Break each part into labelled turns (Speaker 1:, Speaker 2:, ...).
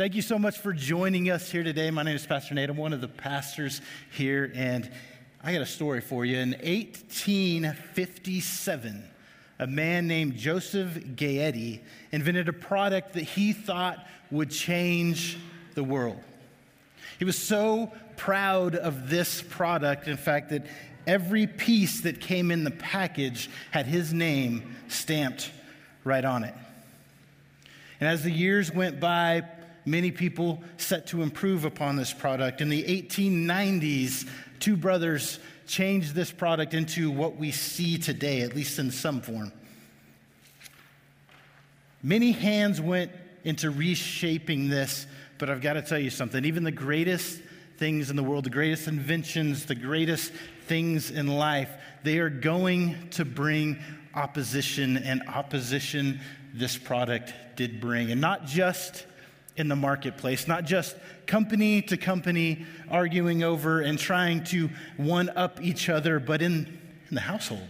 Speaker 1: Thank you so much for joining us here today. My name is Pastor Nate. I'm one of the pastors here, and I got a story for you. In 1857, a man named Joseph Gayetty invented a product that he thought would change the world. He was so proud of this product, in fact, that every piece that came in the package had his name stamped right on it. And as the years went by, many people set to improve upon this product. In the 1890s, two brothers changed this product into what we see today, at least in some form. Many hands went into reshaping this, but I've got to tell you something. Even the greatest things in the world, the greatest inventions, the greatest things in life, they are going to bring opposition, and opposition this product did bring. And not just in the marketplace, not just company to company arguing over and trying to one up each other, but in, in the household.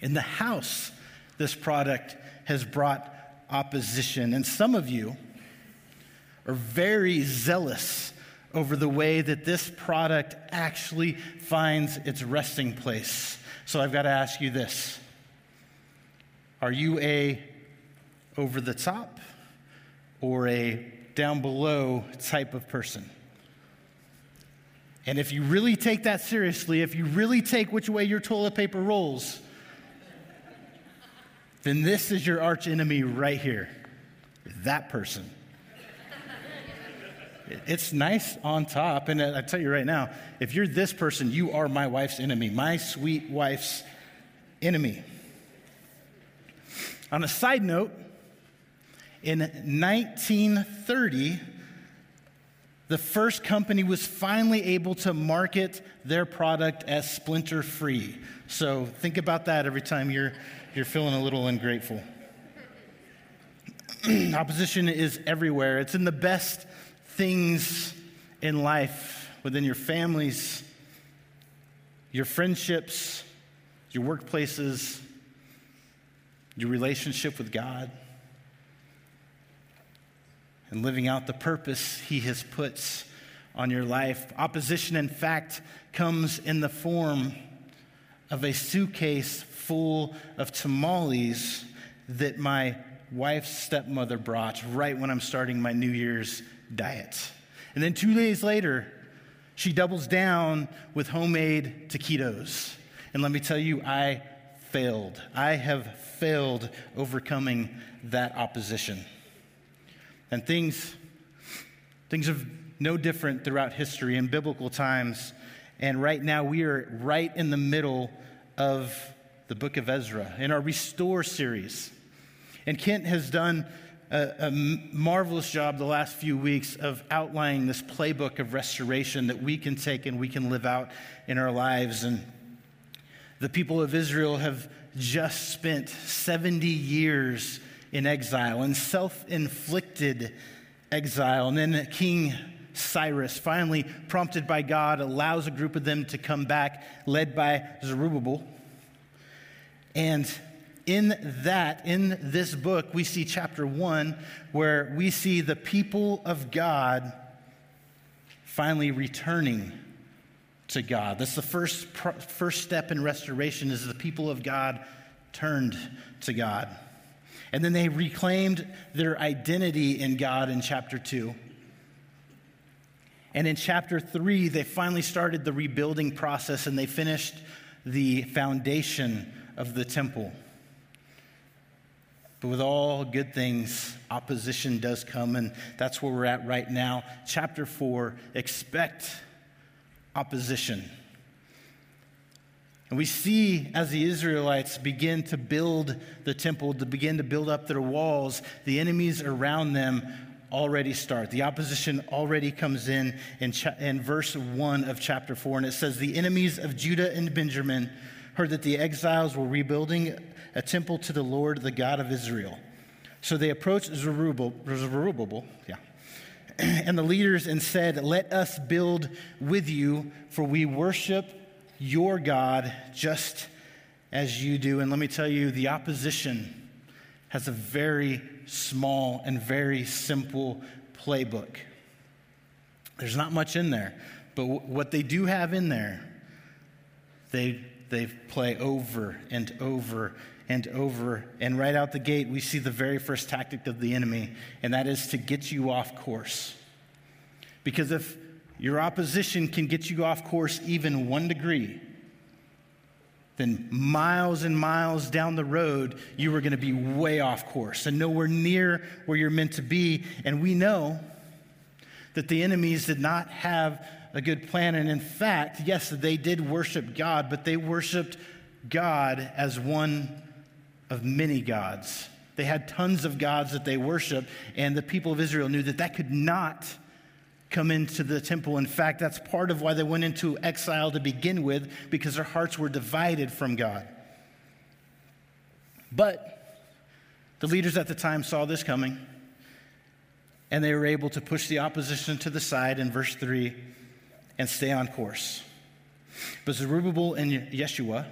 Speaker 1: In the house, this product has brought opposition. And some of you are very zealous over the way that this product actually finds its resting place. So I've got to ask you this Are you a over the top or a down below type of person. And if you really take that seriously, if you really take which way your toilet paper rolls, then this is your arch enemy right here. That person. It's nice on top. And I tell you right now, if you're this person, you are my wife's enemy, my sweet wife's enemy. On a side note, in 1930, the first company was finally able to market their product as splinter free. So think about that every time you're, you're feeling a little ungrateful. Opposition is everywhere, it's in the best things in life, within your families, your friendships, your workplaces, your relationship with God and living out the purpose He has put on your life. Opposition, in fact, comes in the form of a suitcase full of tamales that my wife's stepmother brought right when I'm starting my New Year's diet. And then two days later, she doubles down with homemade taquitos. And let me tell you, I failed. I have failed overcoming that opposition. And things, things are no different throughout history in biblical times. And right now, we are right in the middle of the book of Ezra in our Restore series. And Kent has done a, a, marvelous job the last few weeks of outlining this playbook of restoration that we can take and we can live out in our lives. And the people of Israel have just spent 70 years in exile, in self inflicted exile. And then King Cyrus, finally prompted by God, allows a group of them to come back, led by Zerubbabel. And in that, in this book, we see chapter one, where we see the people of God finally returning to God. That's the first, first step in restoration is the people of God turned to God. And then they reclaimed their identity in God in chapter 2. And in chapter 3, they finally started the rebuilding process and they finished the foundation of the temple. But with all good things, opposition does come, and that's where we're at right now. Chapter 4 expect opposition. And we see as the Israelites begin to build the temple, to begin to build up their walls, the enemies around them already start. The opposition already comes in in, cha- in verse 1 of chapter 4. And it says, The enemies of Judah and Benjamin heard that the exiles were rebuilding a temple to the Lord, the God of Israel. So they approached Zerubbabel, Zerubbabel yeah, and the leaders and said, Let us build with you, for we worship your God just as you do. And let me tell you, the opposition has a very small and very simple playbook. There's not much in there, but w- what they do have in there, they, they play over and over and over. And right out the gate, we see the very first tactic of the enemy, and that is to get you off course. Because if your opposition can get you off course even one degree, then miles and miles down the road, you are going to be way off course and nowhere near where you're meant to be. And we know that the enemies did not have a good plan. And in fact, yes, they did worship God, but they worshiped God as one of many gods. They had tons of gods that they worshiped, and the people of Israel knew that that could not come into the temple. In fact, that's part of why they went into exile to begin with, because their hearts were divided from God. But the leaders at the time saw this coming, and they were able to push the opposition to the side in verse 3 and stay on course. But Zerubbabel and Yeshua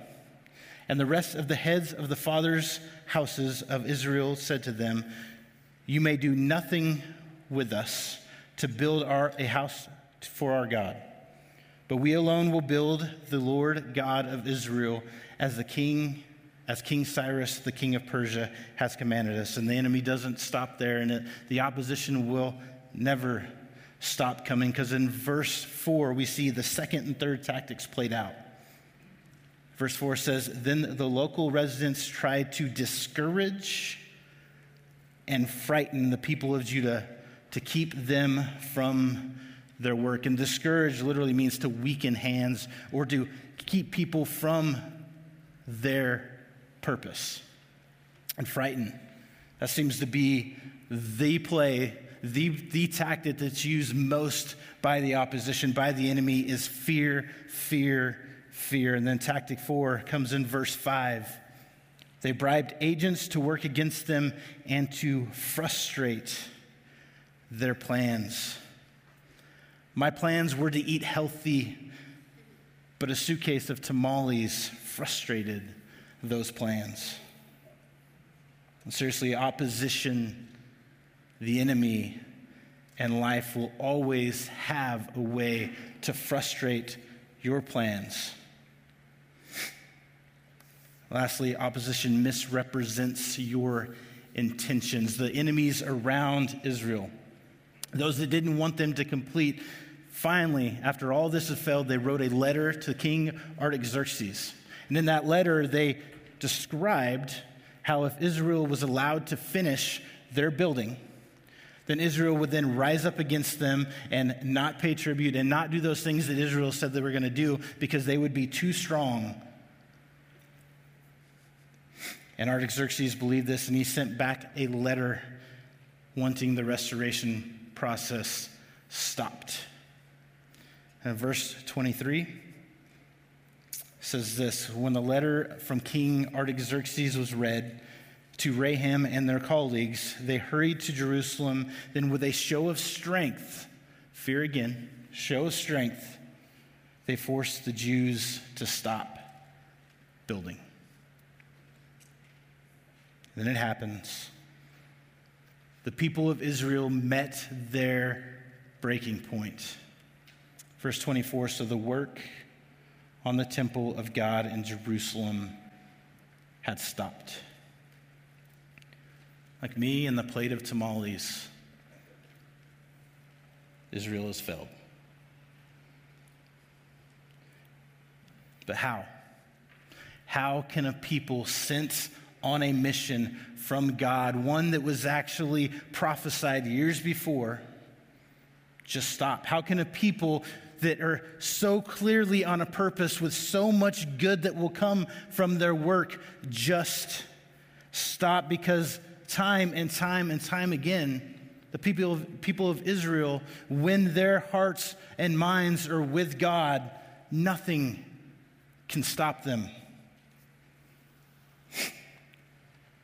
Speaker 1: and the rest of the heads of the fathers' houses of Israel said to them, You may do nothing with us to build our, a house for our God. But we alone will build the Lord God of Israel as the king, as King Cyrus, the king of Persia, has commanded us. And the enemy doesn't stop there, and it, the opposition will never stop coming because in verse 4 we see the second and third tactics played out. Verse 4 says, Then the local residents tried to discourage and frighten the people of Judah to keep them from their work. And discourage literally means to weaken hands or to keep people from their purpose. And frighten. That seems to be the play, the, the tactic that's used most by the opposition, by the enemy, is fear, fear, fear. And then tactic four comes in verse five. They bribed agents to work against them and to frustrate their plans. My plans were to eat healthy, but a suitcase of tamales frustrated those plans. And seriously, opposition, the enemy, and life will always have a way to frustrate your plans. Lastly, opposition misrepresents your intentions. The enemies around Israel those that didn't want them to complete, finally, after all this had failed, they wrote a letter to King Artaxerxes. And in that letter, they described how if Israel was allowed to finish their building, then Israel would then rise up against them and not pay tribute and not do those things that Israel said they were going to do because they would be too strong. And Artaxerxes believed this, and he sent back a letter wanting the restoration process stopped. And verse 23 says this When the letter from King Artaxerxes was read to Rehum and their colleagues, they hurried to Jerusalem. Then, with a show of strength, fear again, show of strength, they forced the Jews to stop building. Then it happens the people of Israel met their breaking point. Verse 24 So the work on the temple of God in Jerusalem had stopped. Like me and the plate of tamales, Israel has failed. But how? How can a people sent on a mission from God, one that was actually prophesied years before, just stop? How can a people that are so clearly on a purpose with so much good that will come from their work just stop? Because time and time and time again, the people of, people of Israel, when their hearts and minds are with God, nothing can stop them.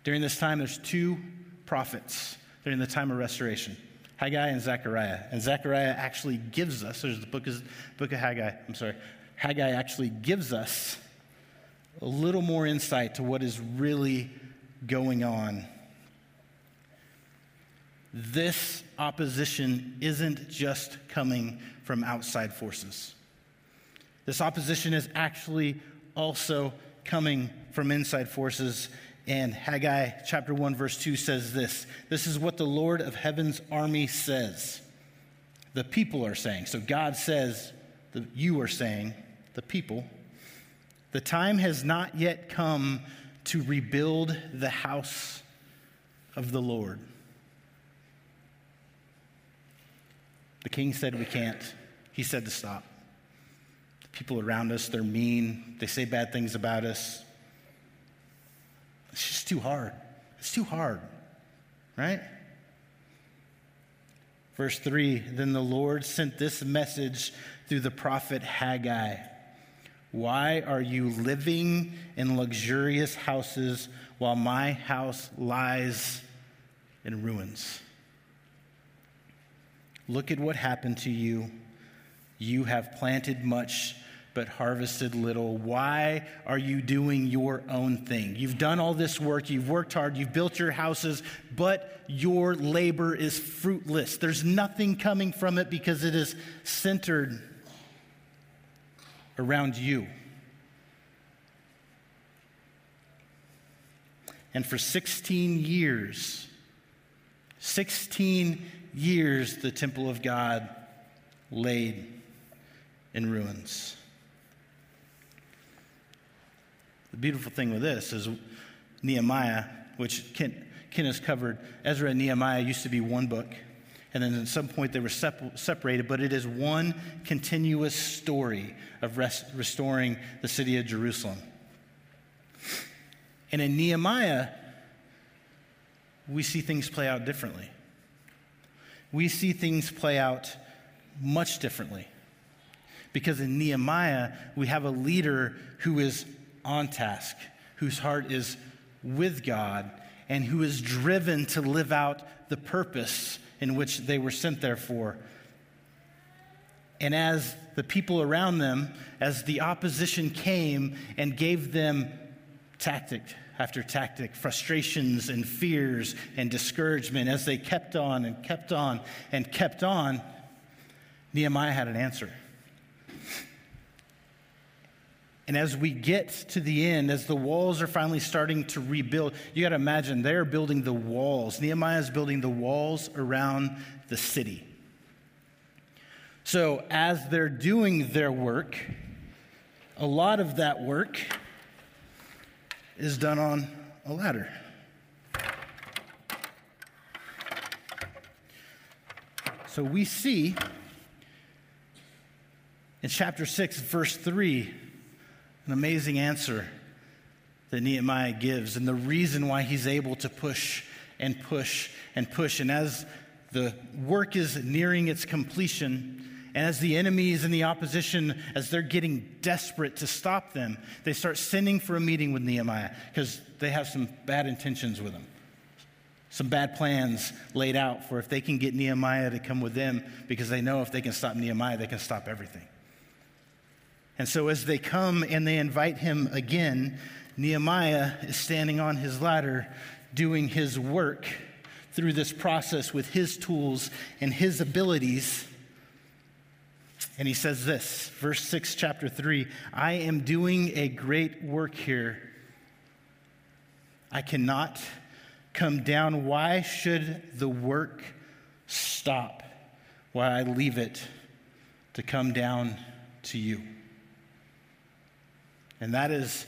Speaker 1: During this time, there's two prophets during the time of restoration Haggai and Zechariah. And Zechariah actually gives us, there's the book, is, book of Haggai, I'm sorry, Haggai actually gives us a little more insight to what is really going on this opposition isn't just coming from outside forces. This opposition is actually also coming from inside forces. And Haggai chapter 1, verse 2 says this This is what the Lord of heaven's army says. The people are saying. So God says, the, you are saying, the people, the time has not yet come to rebuild the house of the Lord. The king said we can't. He said to stop. The people around us, they're mean. They say bad things about us. It's just too hard. It's too hard, right? Verse 3 Then the Lord sent this message through the prophet Haggai Why are you living in luxurious houses while my house lies in ruins? Look at what happened to you. You have planted much but harvested little. Why are you doing your own thing? You've done all this work, you've worked hard, you've built your houses, but your labor is fruitless. There's nothing coming from it because it is centered around you. And for 16 years, 16 years, the temple of God laid in ruins. The beautiful thing with this is Nehemiah, which Ken, Ken has covered, Ezra and Nehemiah used to be one book. And then at some point they were sep- separated, but it is one continuous story of rest- restoring the city of Jerusalem. And in Nehemiah, we see things play out differently. We see things play out much differently. Because in Nehemiah, we have a leader who is on task, whose heart is with God, and who is driven to live out the purpose in which they were sent there for. And as the people around them, as the opposition came and gave them tactic after tactic, frustrations and fears and discouragement, as they kept on and kept on and kept on, Nehemiah had an answer. And as we get to the end, as the walls are finally starting to rebuild, you got to imagine they're building the walls. Nehemiah is building the walls around the city. So, as they're doing their work, a lot of that work is done on a ladder. So, we see in chapter 6, verse 3, an amazing answer that Nehemiah gives, and the reason why he's able to push and push and push. And as the work is nearing its completion, and as the enemies and the opposition, as they're getting desperate to stop them, they start sending for a meeting with Nehemiah because they have some bad intentions with him. Some bad plans laid out for if they can get Nehemiah to come with them because they know if they can stop Nehemiah, they can stop everything. And so, as they come and they invite him again, Nehemiah is standing on his ladder doing his work through this process with his tools and his abilities. And he says this, verse 6, chapter 3 I am doing a great work here. I cannot come down. Why should the work stop while I leave it to come down to you? And that is,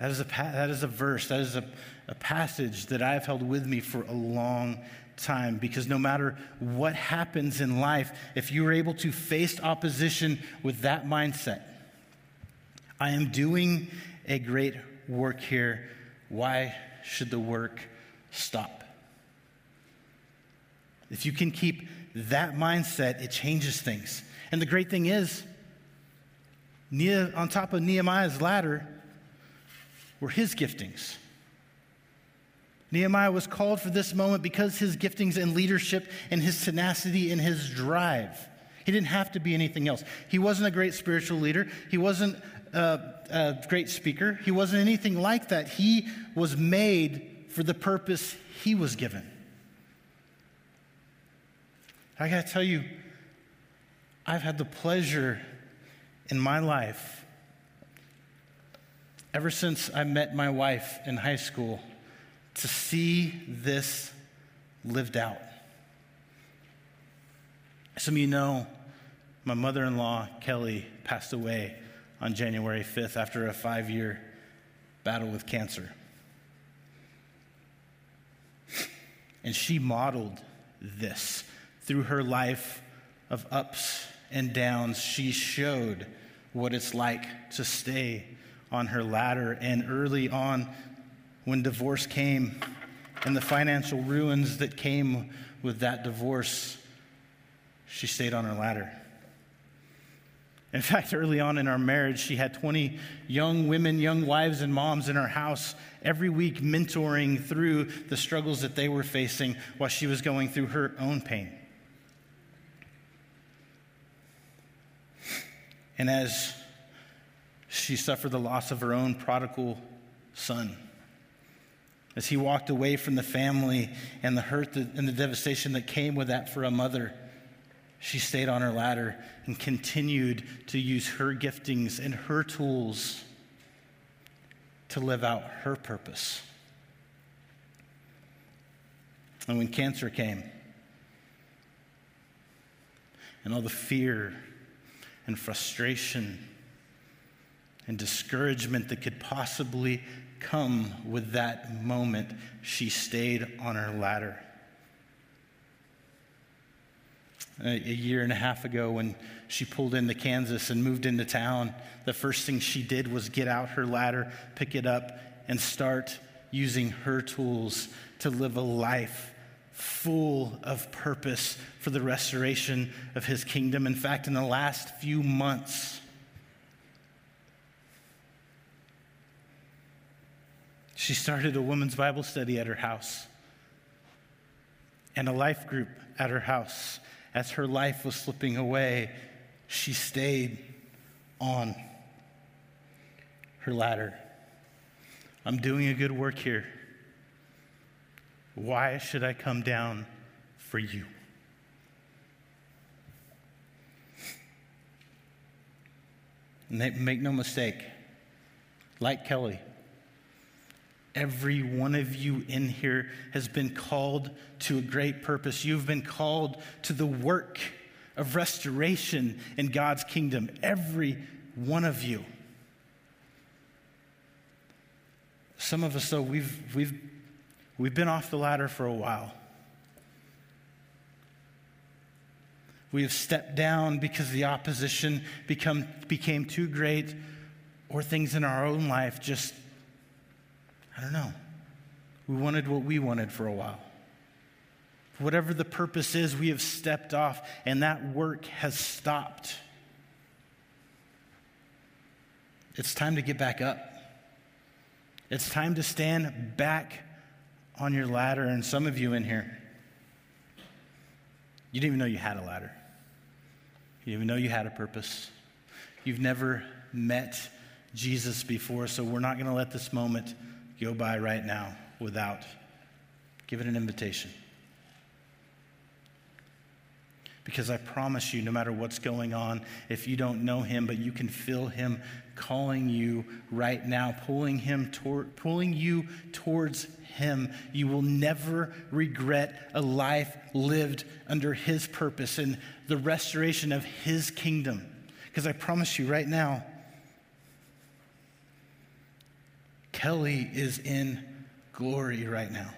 Speaker 1: that is, a, that is a verse, that is a, a passage that I've held with me for a long time because no matter what happens in life, if you are able to face opposition with that mindset, I am doing a great work here. Why should the work stop? If you can keep that mindset, it changes things. And the great thing is, on top of Nehemiah's ladder were his giftings. Nehemiah was called for this moment because his giftings and leadership and his tenacity and his drive. He didn't have to be anything else. He wasn't a great spiritual leader. He wasn't a, a great speaker. He wasn't anything like that. He was made for the purpose he was given. I got to tell you, I've had the pleasure in my life, ever since I met my wife in high school, to see this lived out. Some of you know my mother in law, Kelly, passed away on January 5th after a five year battle with cancer. And she modeled this through her life of ups and downs. She showed what it's like to stay on her ladder. And early on, when divorce came and the financial ruins that came with that divorce, she stayed on her ladder. In fact, early on in our marriage, she had 20 young women, young wives, and moms in our house every week, mentoring through the struggles that they were facing while she was going through her own pain. And as she suffered the loss of her own prodigal son, as he walked away from the family and the hurt and the devastation that came with that for a mother, she stayed on her ladder and continued to use her giftings and her tools to live out her purpose. And when cancer came, and all the fear and frustration and discouragement that could possibly come with that moment, she stayed on her ladder. A, year and a half ago when she pulled into Kansas and moved into town, the first thing she did was get out her ladder, pick it up, and start using her tools to live a life full of purpose for the restoration of his kingdom. In fact, in the last few months, she started a women's Bible study at her house and a life group at her house as her life was slipping away, she stayed on her ladder. I'm doing a good work here. Why should I come down for you? And Make no mistake, like Kelly, Every one of you in here has been called to a great purpose. You've been called to the work of restoration in God's kingdom. Every one of you. Some of us, though, we've, we've, we've been off the ladder for a while. We have stepped down because the opposition become, became too great, or things in our own life just I don't know. We wanted what we wanted for a while. Whatever the purpose is, we have stepped off and that work has stopped. It's time to get back up. It's time to stand back on your ladder. And some of you in here, you didn't even know you had a ladder. You didn't even know you had a purpose. You've never met Jesus before, so we're not going to let this moment go by right now without. giving an invitation. Because I promise you, no matter what's going on, if you don't know him, but you can feel him calling you right now, pulling him pulling you towards him, you will never regret a life lived under his purpose and the restoration of his kingdom. Because I promise you right now, Kelly is in glory right now.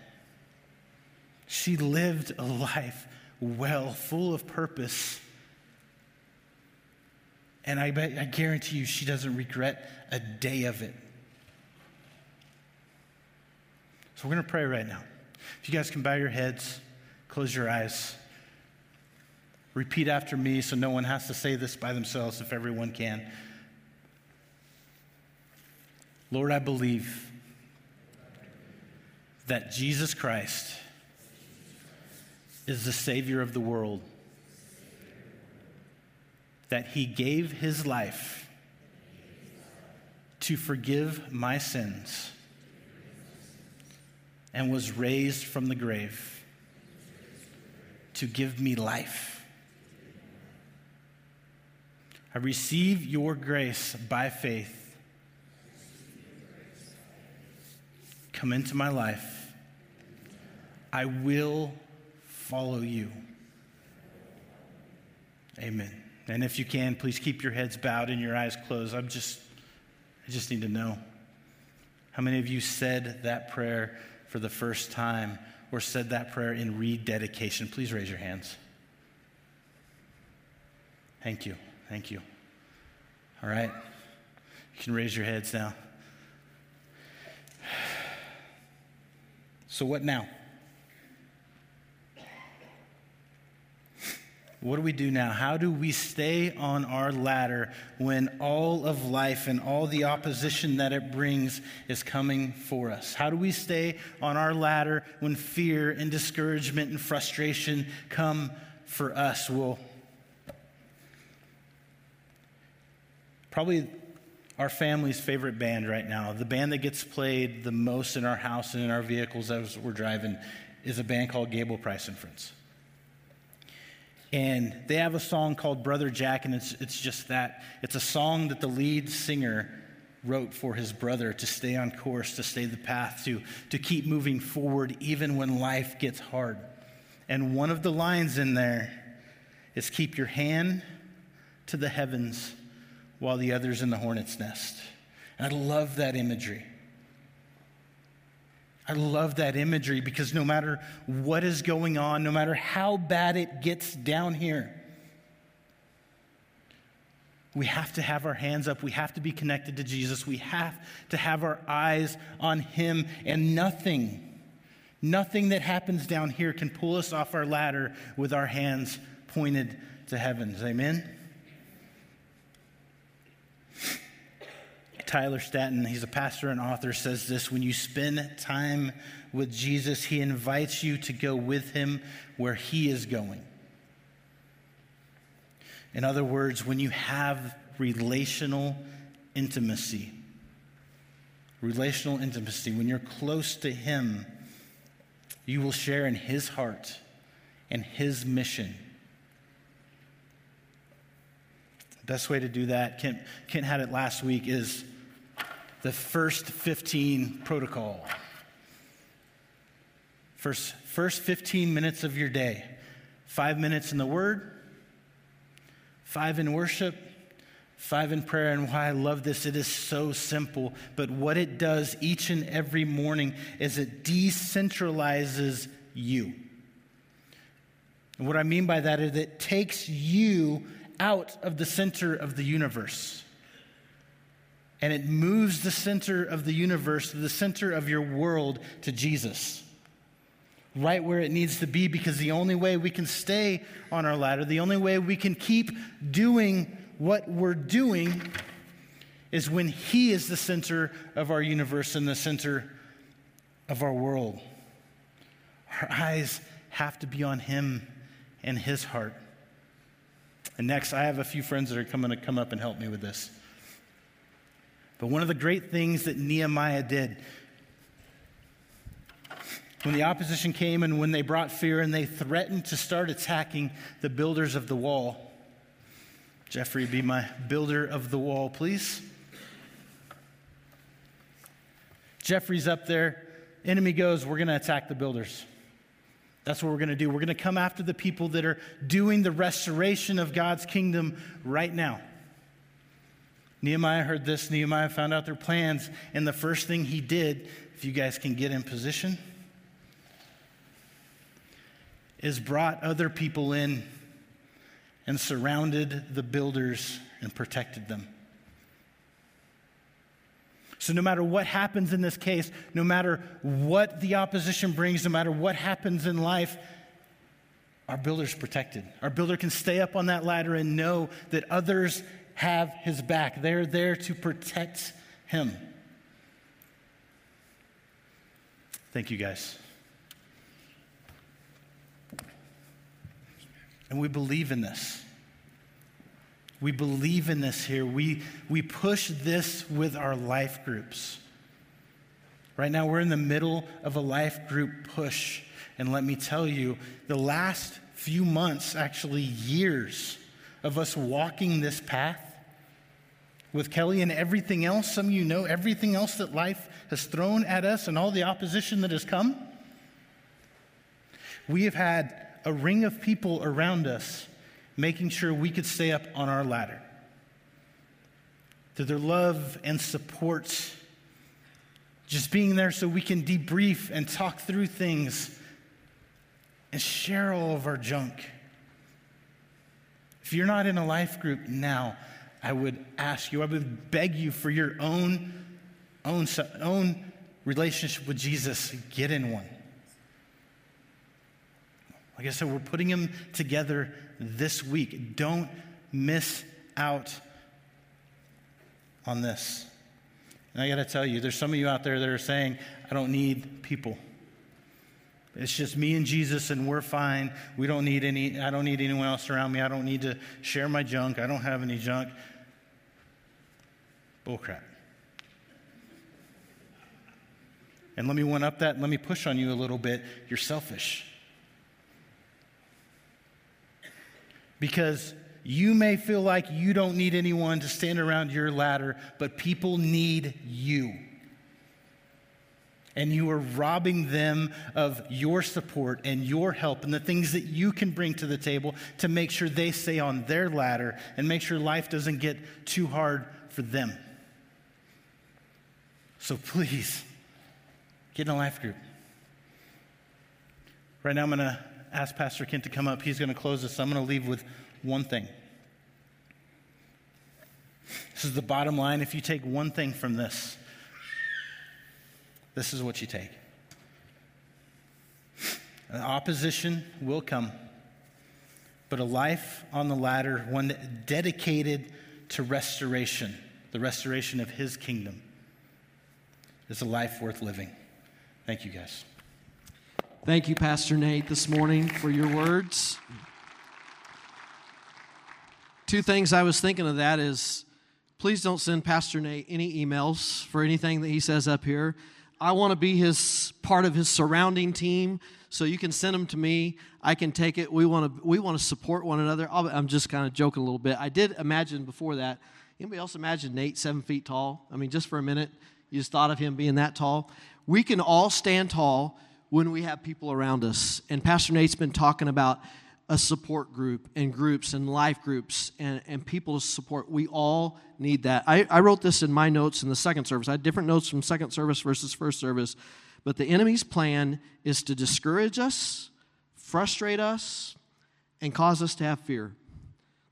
Speaker 1: She lived a life well, full of purpose. And I, bet, I guarantee you, she doesn't regret a day of it. So we're going to pray right now. If you guys can bow your heads, close your eyes, repeat after me so no one has to say this by themselves if everyone can. Lord, I believe that Jesus Christ is the Savior of the world, that He gave His life to forgive my sins and was raised from the grave to give me life. I receive your grace by faith. Come into my life. I will follow you. Amen. And if you can, please keep your heads bowed and your eyes closed. I'm just, I just need to know. How many of you said that prayer for the first time or said that prayer in rededication? Please raise your hands. Thank you. Thank you. All right. You can raise your heads now. So, what now? What do we do now? How do we stay on our ladder when all of life and all the opposition that it brings is coming for us? How do we stay on our ladder when fear and discouragement and frustration come for us? Well, probably our family's favorite band right now, the band that gets played the most in our house and in our vehicles as we're driving, is a band called Gable Price and Friends. And they have a song called Brother Jack, and it's, it's just that. It's a song that the lead singer wrote for his brother to stay on course, to stay the path, to, to keep moving forward even when life gets hard. And one of the lines in there is keep your hand to the heavens while the other's in the hornet's nest. And I love that imagery. I love that imagery because no matter what is going on, no matter how bad it gets down here, we have to have our hands up. We have to be connected to Jesus. We have to have our eyes on Him. And nothing, nothing that happens down here can pull us off our ladder with our hands pointed to heavens. Amen? Tyler Staton, he's a pastor and author, says this When you spend time with Jesus, he invites you to go with him where he is going. In other words, when you have relational intimacy, relational intimacy, when you're close to him, you will share in his heart and his mission. Best way to do that, Kent, Kent had it last week, is the first 15 protocol. First, first 15 minutes of your day. Five minutes in the Word, five in worship, five in prayer. And why I love this, it is so simple. But what it does each and every morning is it decentralizes you. And what I mean by that is it takes you out of the center of the universe and it moves the center of the universe, the center of your world, to Jesus. Right where it needs to be, because the only way we can stay on our ladder, the only way we can keep doing what we're doing is when He is the center of our universe and the center of our world. Our eyes have to be on Him and His heart. And next, I have a few friends that are coming to come up and help me with this. But one of the great things that Nehemiah did when the opposition came and when they brought fear and they threatened to start attacking the builders of the wall. Jeffrey, be my builder of the wall, please. Jeffrey's up there. Enemy goes, We're going to attack the builders. That's what we're going to do. We're going to come after the people that are doing the restoration of God's kingdom right now. Nehemiah heard this. Nehemiah found out their plans. And the first thing he did, if you guys can get in position, is brought other people in and surrounded the builders and protected them. So, no matter what happens in this case, no matter what the opposition brings, no matter what happens in life, our builder's protected. Our builder can stay up on that ladder and know that others have his back. They're there to protect him. Thank you, guys. And we believe in this. We believe in this here. We, we push this with our life groups. Right now, we're in the middle of a life group push. And let me tell you, the last few months, actually years, of us walking this path with Kelly and everything else. Some of you know everything else that life has thrown at us and all the opposition that has come. We have had a ring of people around us making sure we could stay up on our ladder. Through their love and support, just being there so we can debrief and talk through things and share all of our junk. If you're not in a life group now, I would ask you, I would beg you for your own, own, own relationship with Jesus, get in one. Like I said, we're putting them together this week. Don't miss out on this. And I got to tell you, there's some of you out there that are saying, I don't need people. It's just me and Jesus, and we're fine. We don't need any, I don't need anyone else around me. I don't need to share my junk. I don't have any junk. Bullcrap. And let me one up that, let me push on you a little bit. You're selfish. Because you may feel like you don't need anyone to stand around your ladder, but people need you and you are robbing them of your support and your help and the things that you can bring to the table to make sure they stay on their ladder and make sure life doesn't get too hard for them. So please, get in a life group. Right now, I'm going to ask Pastor Kent to come up. He's going to close this. I'm going to leave with one thing. This is the bottom line. If you take one thing from this, this is what you take. Opposition will come, but a life on the ladder, one dedicated to restoration, the restoration of his kingdom, is a life worth living. Thank you, guys.
Speaker 2: Thank you, Pastor Nate, this morning for your words. Two things I was thinking of that is please don't send Pastor Nate any emails for anything that he says up here. I want to be his part of his surrounding team. So you can send them to me. I can take it. We want to we want to support one another. i am just kind of joking a little bit. I did imagine before that. Anybody else imagine Nate seven feet tall? I mean, just for a minute, you just thought of him being that tall. We can all stand tall when we have people around us. And Pastor Nate's been talking about a support group and groups and life groups and, and people to support. We all need that. I, I wrote this in my notes in the second service. I had different notes from second service versus first service. But the enemy's plan is to discourage us, frustrate us, and cause us to have fear,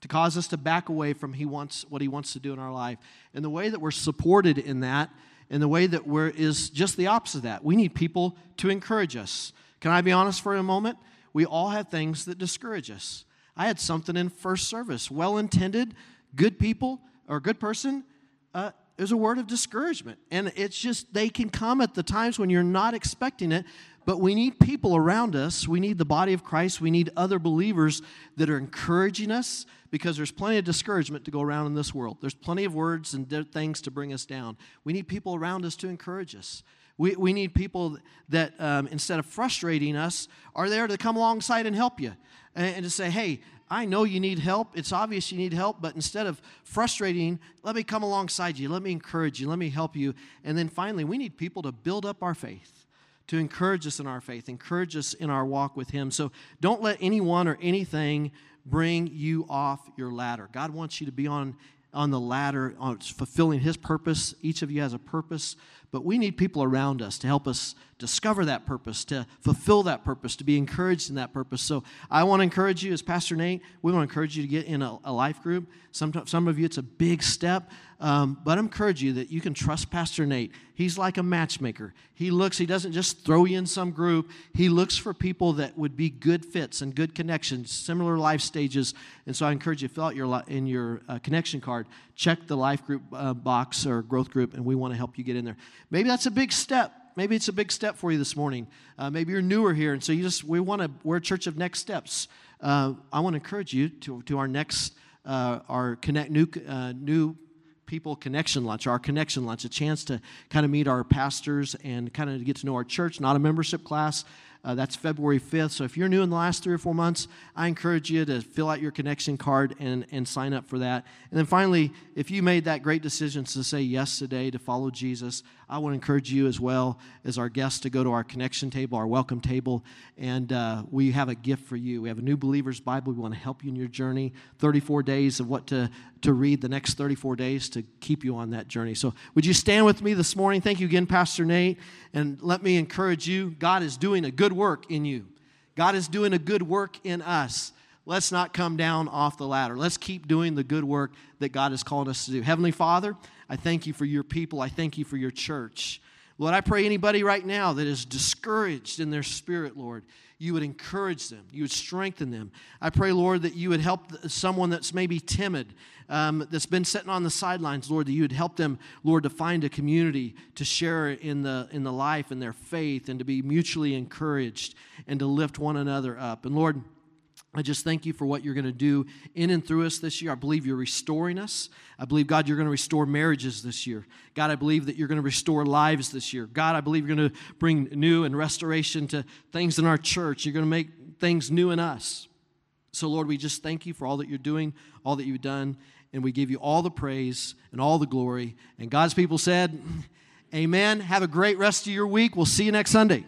Speaker 2: to cause us to back away from he wants, what he wants to do in our life. And the way that we're supported in that, and the way that we're, is just the opposite of that. We need people to encourage us. Can I be honest for a moment? We all have things that discourage us. I had something in first service, well intended, good people or good person. Uh, there's a word of discouragement. And it's just, they can come at the times when you're not expecting it, but we need people around us. We need the body of Christ. We need other believers that are encouraging us because there's plenty of discouragement to go around in this world. There's plenty of words and things to bring us down. We need people around us to encourage us. We, we need people that, um, instead of frustrating us, are there to come alongside and help you and, and to say, hey, I know you need help. It's obvious you need help, but instead of frustrating, let me come alongside you. Let me encourage you. Let me help you. And then finally, we need people to build up our faith, to encourage us in our faith, encourage us in our walk with Him. So don't let anyone or anything bring you off your ladder. God wants you to be on, on the ladder, on fulfilling His purpose. Each of you has a purpose but we need people around us to help us discover that purpose, to fulfill that purpose, to be encouraged in that purpose. So I want to encourage you, as Pastor Nate, we want to encourage you to get in a, a life group. Some, some of you, it's a big step, um, but I encourage you that you can trust Pastor Nate. He's like a matchmaker. He looks, he doesn't just throw you in some group, he looks for people that would be good fits and good connections, similar life stages. And so I encourage you, fill out your, in your uh, connection card, check the life group uh, box or growth group, and we want to help you get in there. Maybe that's a big step maybe it's a big step for you this morning. Uh, maybe you're newer here, and so you just we want to we're a church of next steps. Uh, I want to encourage you to to our next uh, our connect new uh, new people connection lunch, our connection lunch, a chance to kind of meet our pastors and kind of get to know our church, not a membership class. Uh, that's February 5th. So if you're new in the last three or four months, I encourage you to fill out your connection card and, and sign up for that. And then finally, if you made that great decision to say yes today to follow Jesus, I want to encourage you as well as our guests to go to our connection table, our welcome table, and uh, we have a gift for you. We have a New Believer's Bible. We want to help you in your journey. 34 days of what to, to read the next 34 days to keep you on that journey. So, would you stand with me this morning? Thank you again, Pastor Nate. And let me encourage you God is doing a good work in you, God is doing a good work in us. Let's not come down off the ladder. Let's keep doing the good work that God has called us to do. Heavenly Father, I thank you for your people. I thank you for your church. Lord, I pray anybody right now that is discouraged in their spirit, Lord, you would encourage them, you would strengthen them. I pray, Lord, that you would help someone that's maybe timid, um, that's been sitting on the sidelines, Lord, that you would help them, Lord, to find a community to share in the in the life and their faith, and to be mutually encouraged and to lift one another up. And Lord. I just thank you for what you're going to do in and through us this year. I believe you're restoring us. I believe, God, you're going to restore marriages this year. God, I believe that you're going to restore lives this year. God, I believe you're going to bring new and restoration to things in our church. You're going to make things new in us. So, Lord, we just thank you for all that you're doing, all that you've done, and we give you all the praise and all the glory. And God's people said, Amen. Have a great rest of your week. We'll see you next Sunday.